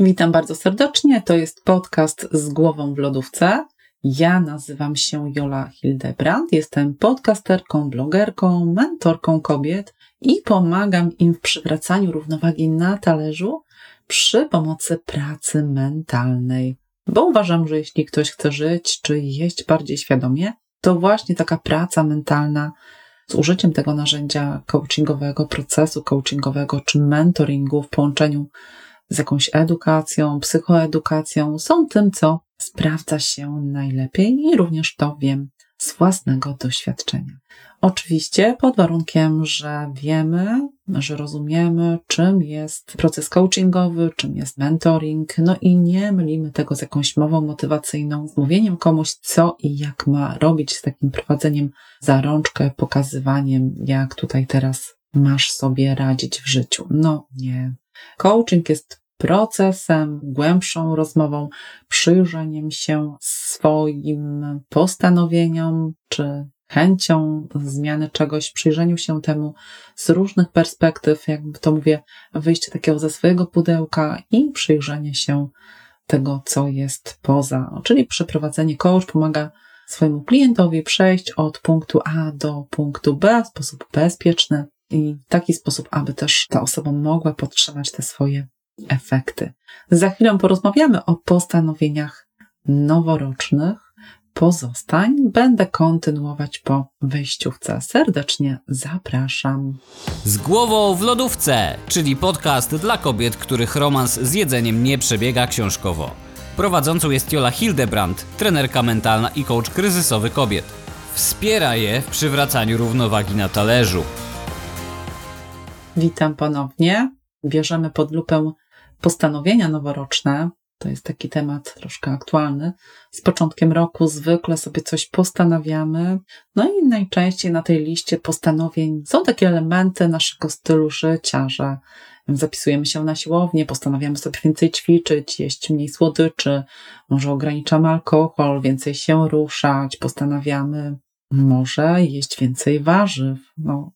Witam bardzo serdecznie. To jest podcast z głową w lodówce. Ja nazywam się Jola Hildebrand. Jestem podcasterką, blogerką, mentorką kobiet i pomagam im w przywracaniu równowagi na talerzu przy pomocy pracy mentalnej. Bo uważam, że jeśli ktoś chce żyć czy jeść bardziej świadomie, to właśnie taka praca mentalna z użyciem tego narzędzia coachingowego, procesu coachingowego czy mentoringu w połączeniu z jakąś edukacją, psychoedukacją są tym, co sprawdza się najlepiej i również to wiem z własnego doświadczenia. Oczywiście pod warunkiem, że wiemy, że rozumiemy, czym jest proces coachingowy, czym jest mentoring, no i nie mylimy tego z jakąś mową motywacyjną, z mówieniem komuś, co i jak ma robić, z takim prowadzeniem za rączkę, pokazywaniem, jak tutaj teraz masz sobie radzić w życiu. No nie. Coaching jest procesem, głębszą rozmową, przyjrzeniem się swoim postanowieniom czy chęcią zmiany czegoś, przyjrzeniu się temu z różnych perspektyw, jakby to mówię, wyjście takiego ze swojego pudełka i przyjrzenie się tego, co jest poza. Czyli przeprowadzenie coach pomaga swojemu klientowi przejść od punktu A do punktu B w sposób bezpieczny i w taki sposób, aby też ta osoba mogła podtrzymać te swoje efekty. Za chwilę porozmawiamy o postanowieniach noworocznych. Pozostań, będę kontynuować po wyjściówce. Serdecznie zapraszam. Z głową w lodówce, czyli podcast dla kobiet, których romans z jedzeniem nie przebiega książkowo. Prowadzącą jest Jola Hildebrand, trenerka mentalna i coach kryzysowy kobiet. Wspiera je w przywracaniu równowagi na talerzu. Witam ponownie. Bierzemy pod lupę postanowienia noworoczne, to jest taki temat troszkę aktualny. Z początkiem roku zwykle sobie coś postanawiamy, no i najczęściej na tej liście postanowień są takie elementy naszego stylu życia, że zapisujemy się na siłownię, postanawiamy sobie więcej ćwiczyć, jeść mniej słodyczy, może ograniczamy alkohol, więcej się ruszać, postanawiamy może jeść więcej warzyw. No,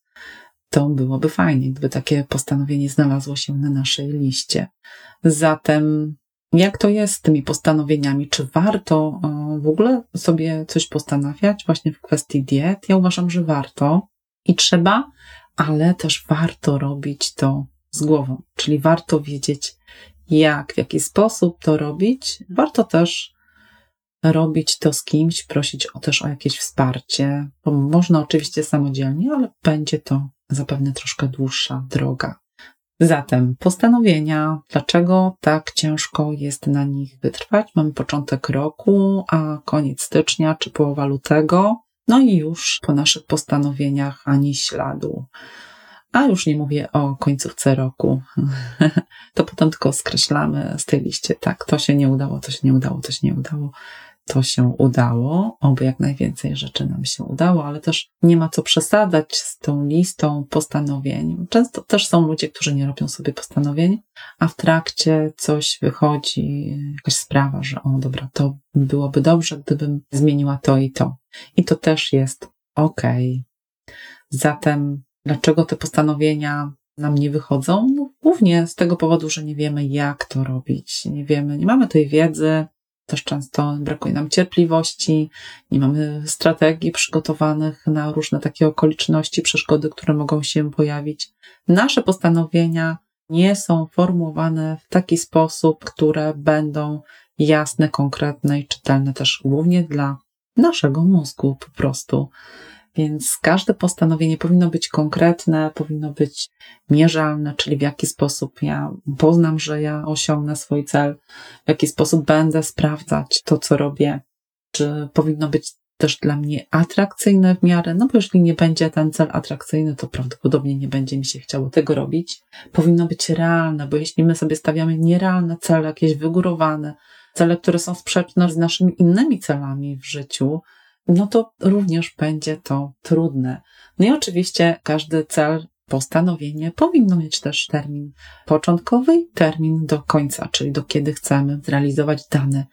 to byłoby fajnie, gdyby takie postanowienie znalazło się na naszej liście. Zatem, jak to jest z tymi postanowieniami? Czy warto e, w ogóle sobie coś postanawiać właśnie w kwestii diet? Ja uważam, że warto i trzeba, ale też warto robić to z głową, czyli warto wiedzieć, jak, w jaki sposób to robić. Warto też robić to z kimś, prosić o, też o jakieś wsparcie, można oczywiście samodzielnie, ale będzie to zapewne troszkę dłuższa droga. Zatem postanowienia, dlaczego tak ciężko jest na nich wytrwać? Mamy początek roku, a koniec stycznia czy połowa lutego, no i już po naszych postanowieniach ani śladu. A już nie mówię o końcówce roku. to potem tylko skreślamy z tej liście. Tak, to się nie udało, to się nie udało, to się nie udało to się udało, oby jak najwięcej rzeczy nam się udało, ale też nie ma co przesadzać z tą listą postanowień. Często też są ludzie, którzy nie robią sobie postanowień, a w trakcie coś wychodzi, jakaś sprawa, że o dobra, to byłoby dobrze, gdybym zmieniła to i to. I to też jest ok. Zatem, dlaczego te postanowienia nam nie wychodzą? No, głównie z tego powodu, że nie wiemy, jak to robić. Nie wiemy, nie mamy tej wiedzy, też często brakuje nam cierpliwości, nie mamy strategii przygotowanych na różne takie okoliczności, przeszkody, które mogą się pojawić. Nasze postanowienia nie są formułowane w taki sposób, które będą jasne, konkretne i czytelne też głównie dla naszego mózgu po prostu. Więc każde postanowienie powinno być konkretne, powinno być mierzalne, czyli w jaki sposób ja poznam, że ja osiągnę swój cel, w jaki sposób będę sprawdzać to, co robię, czy powinno być też dla mnie atrakcyjne w miarę, no bo jeżeli nie będzie ten cel atrakcyjny, to prawdopodobnie nie będzie mi się chciało tego robić. Powinno być realne, bo jeśli my sobie stawiamy nierealne cele, jakieś wygórowane, cele, które są sprzeczne z naszymi innymi celami w życiu, no to również będzie to trudne. No i oczywiście każdy cel, postanowienie powinno mieć też termin początkowy i termin do końca, czyli do kiedy chcemy zrealizować dane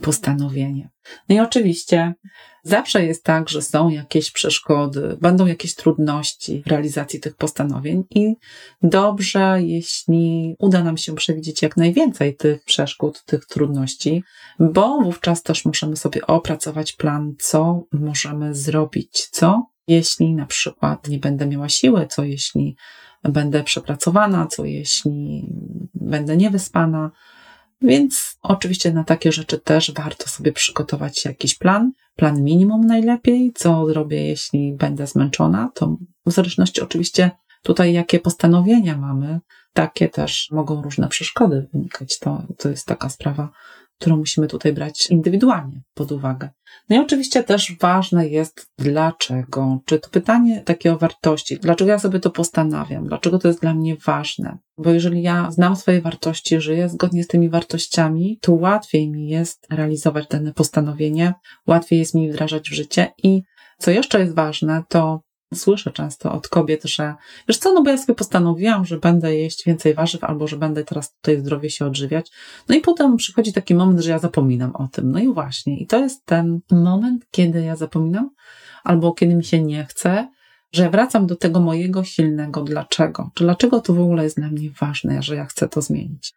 postanowienie. No i oczywiście zawsze jest tak, że są jakieś przeszkody, będą jakieś trudności w realizacji tych postanowień i dobrze, jeśli uda nam się przewidzieć jak najwięcej tych przeszkód, tych trudności, bo wówczas też możemy sobie opracować plan, co możemy zrobić, co jeśli na przykład nie będę miała siły, co jeśli będę przepracowana, co jeśli będę niewyspana, więc oczywiście na takie rzeczy też warto sobie przygotować jakiś plan, plan minimum najlepiej, co zrobię, jeśli będę zmęczona, to w zależności oczywiście tutaj, jakie postanowienia mamy, takie też mogą różne przeszkody wynikać. To, to jest taka sprawa którą musimy tutaj brać indywidualnie pod uwagę. No i oczywiście też ważne jest dlaczego. Czy to pytanie takie o wartości, dlaczego ja sobie to postanawiam, dlaczego to jest dla mnie ważne. Bo jeżeli ja znam swoje wartości, żyję zgodnie z tymi wartościami, to łatwiej mi jest realizować dane postanowienie, łatwiej jest mi wdrażać w życie i co jeszcze jest ważne, to Słyszę często od kobiet, że wiesz co, no bo ja sobie postanowiłam, że będę jeść więcej warzyw albo że będę teraz tutaj zdrowie się odżywiać. No i potem przychodzi taki moment, że ja zapominam o tym. No i właśnie, i to jest ten moment, kiedy ja zapominam albo kiedy mi się nie chce, że wracam do tego mojego silnego dlaczego. Czy dlaczego to w ogóle jest dla mnie ważne, że ja chcę to zmienić.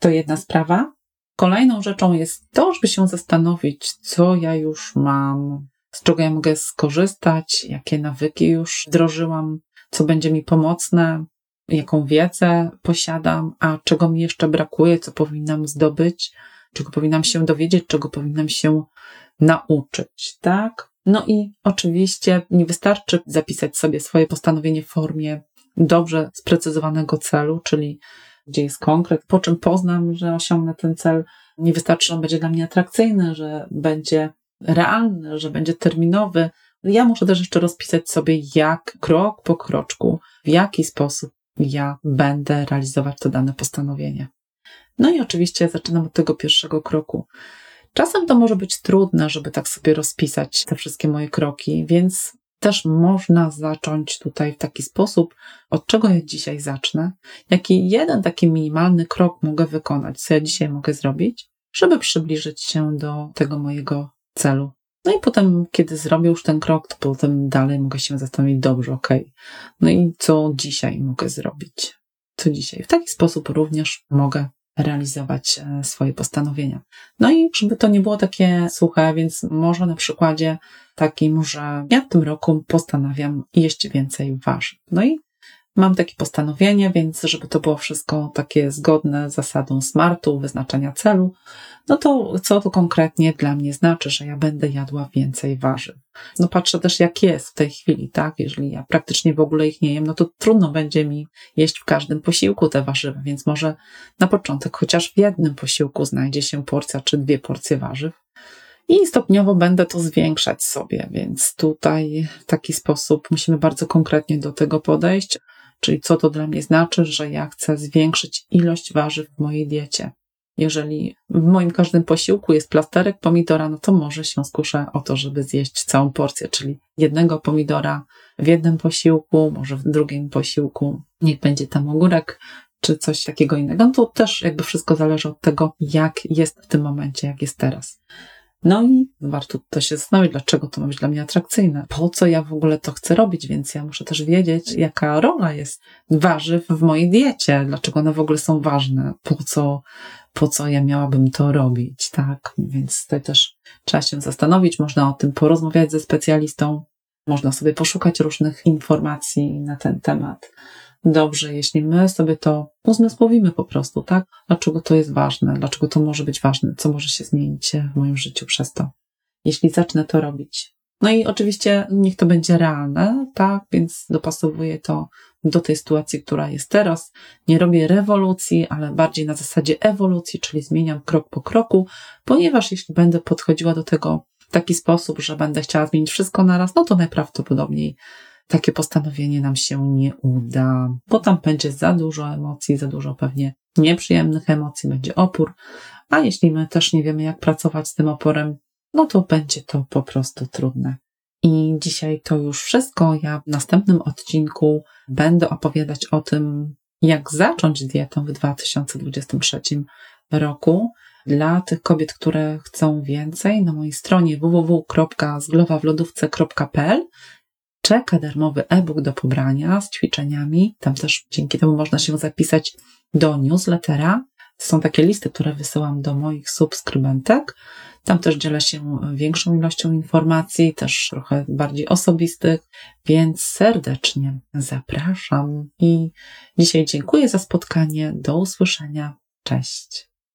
To jedna sprawa. Kolejną rzeczą jest to, żeby się zastanowić, co ja już mam z czego ja mogę skorzystać, jakie nawyki już wdrożyłam, co będzie mi pomocne, jaką wiedzę posiadam, a czego mi jeszcze brakuje, co powinnam zdobyć, czego powinnam się dowiedzieć, czego powinnam się nauczyć, tak? No i oczywiście nie wystarczy zapisać sobie swoje postanowienie w formie dobrze sprecyzowanego celu, czyli gdzie jest konkret, po czym poznam, że osiągnę ten cel. Nie wystarczy, że on będzie dla mnie atrakcyjny, że będzie realny, że będzie terminowy. Ja muszę też jeszcze rozpisać sobie, jak krok po kroczku, w jaki sposób ja będę realizować to dane postanowienie. No i oczywiście zaczynam od tego pierwszego kroku. Czasem to może być trudne, żeby tak sobie rozpisać te wszystkie moje kroki, więc też można zacząć tutaj w taki sposób, od czego ja dzisiaj zacznę, jaki jeden taki minimalny krok mogę wykonać, co ja dzisiaj mogę zrobić, żeby przybliżyć się do tego mojego celu. No i potem, kiedy zrobię już ten krok, to potem dalej mogę się zastanowić, dobrze, okej. Okay. No i co dzisiaj mogę zrobić? Co dzisiaj? W taki sposób również mogę realizować e, swoje postanowienia. No i żeby to nie było takie suche, więc może na przykładzie takim, że ja w tym roku postanawiam jeść więcej warzyw. No i Mam takie postanowienie, więc żeby to było wszystko takie zgodne z zasadą smartu, wyznaczania celu, no to co to konkretnie dla mnie znaczy, że ja będę jadła więcej warzyw. No patrzę też jak jest w tej chwili, tak? Jeżeli ja praktycznie w ogóle ich nie jem, no to trudno będzie mi jeść w każdym posiłku te warzywa, więc może na początek chociaż w jednym posiłku znajdzie się porcja czy dwie porcje warzyw. I stopniowo będę to zwiększać sobie, więc tutaj w taki sposób musimy bardzo konkretnie do tego podejść. Czyli co to dla mnie znaczy, że ja chcę zwiększyć ilość warzyw w mojej diecie. Jeżeli w moim każdym posiłku jest plasterek pomidora, no to może się skuszę o to, żeby zjeść całą porcję, czyli jednego pomidora w jednym posiłku, może w drugim posiłku, niech będzie tam ogórek, czy coś takiego innego. No to też jakby wszystko zależy od tego, jak jest w tym momencie, jak jest teraz. No i warto to się zastanowić, dlaczego to ma być dla mnie atrakcyjne. Po co ja w ogóle to chcę robić, więc ja muszę też wiedzieć, jaka rola jest warzyw w mojej diecie, dlaczego one w ogóle są ważne, po co, po co ja miałabym to robić, tak? Więc tutaj też trzeba się zastanowić, można o tym porozmawiać ze specjalistą, można sobie poszukać różnych informacji na ten temat dobrze, jeśli my sobie to uzmysłowimy po prostu, tak? Dlaczego to jest ważne, dlaczego to może być ważne, co może się zmienić w moim życiu przez to, jeśli zacznę to robić. No i oczywiście niech to będzie realne, tak? Więc dopasowuję to do tej sytuacji, która jest teraz. Nie robię rewolucji, ale bardziej na zasadzie ewolucji, czyli zmieniam krok po kroku, ponieważ jeśli będę podchodziła do tego w taki sposób, że będę chciała zmienić wszystko naraz, no to najprawdopodobniej takie postanowienie nam się nie uda, bo tam będzie za dużo emocji, za dużo pewnie nieprzyjemnych emocji, będzie opór, a jeśli my też nie wiemy, jak pracować z tym oporem, no to będzie to po prostu trudne. I dzisiaj to już wszystko. Ja w następnym odcinku będę opowiadać o tym, jak zacząć dietę w 2023 roku. Dla tych kobiet, które chcą więcej, na mojej stronie www.zglowawlodówce.pl czeka darmowy e-book do pobrania z ćwiczeniami. Tam też dzięki temu można się zapisać do newslettera. To są takie listy, które wysyłam do moich subskrybentek. Tam też dzielę się większą ilością informacji, też trochę bardziej osobistych, więc serdecznie zapraszam. I dzisiaj dziękuję za spotkanie. Do usłyszenia. Cześć.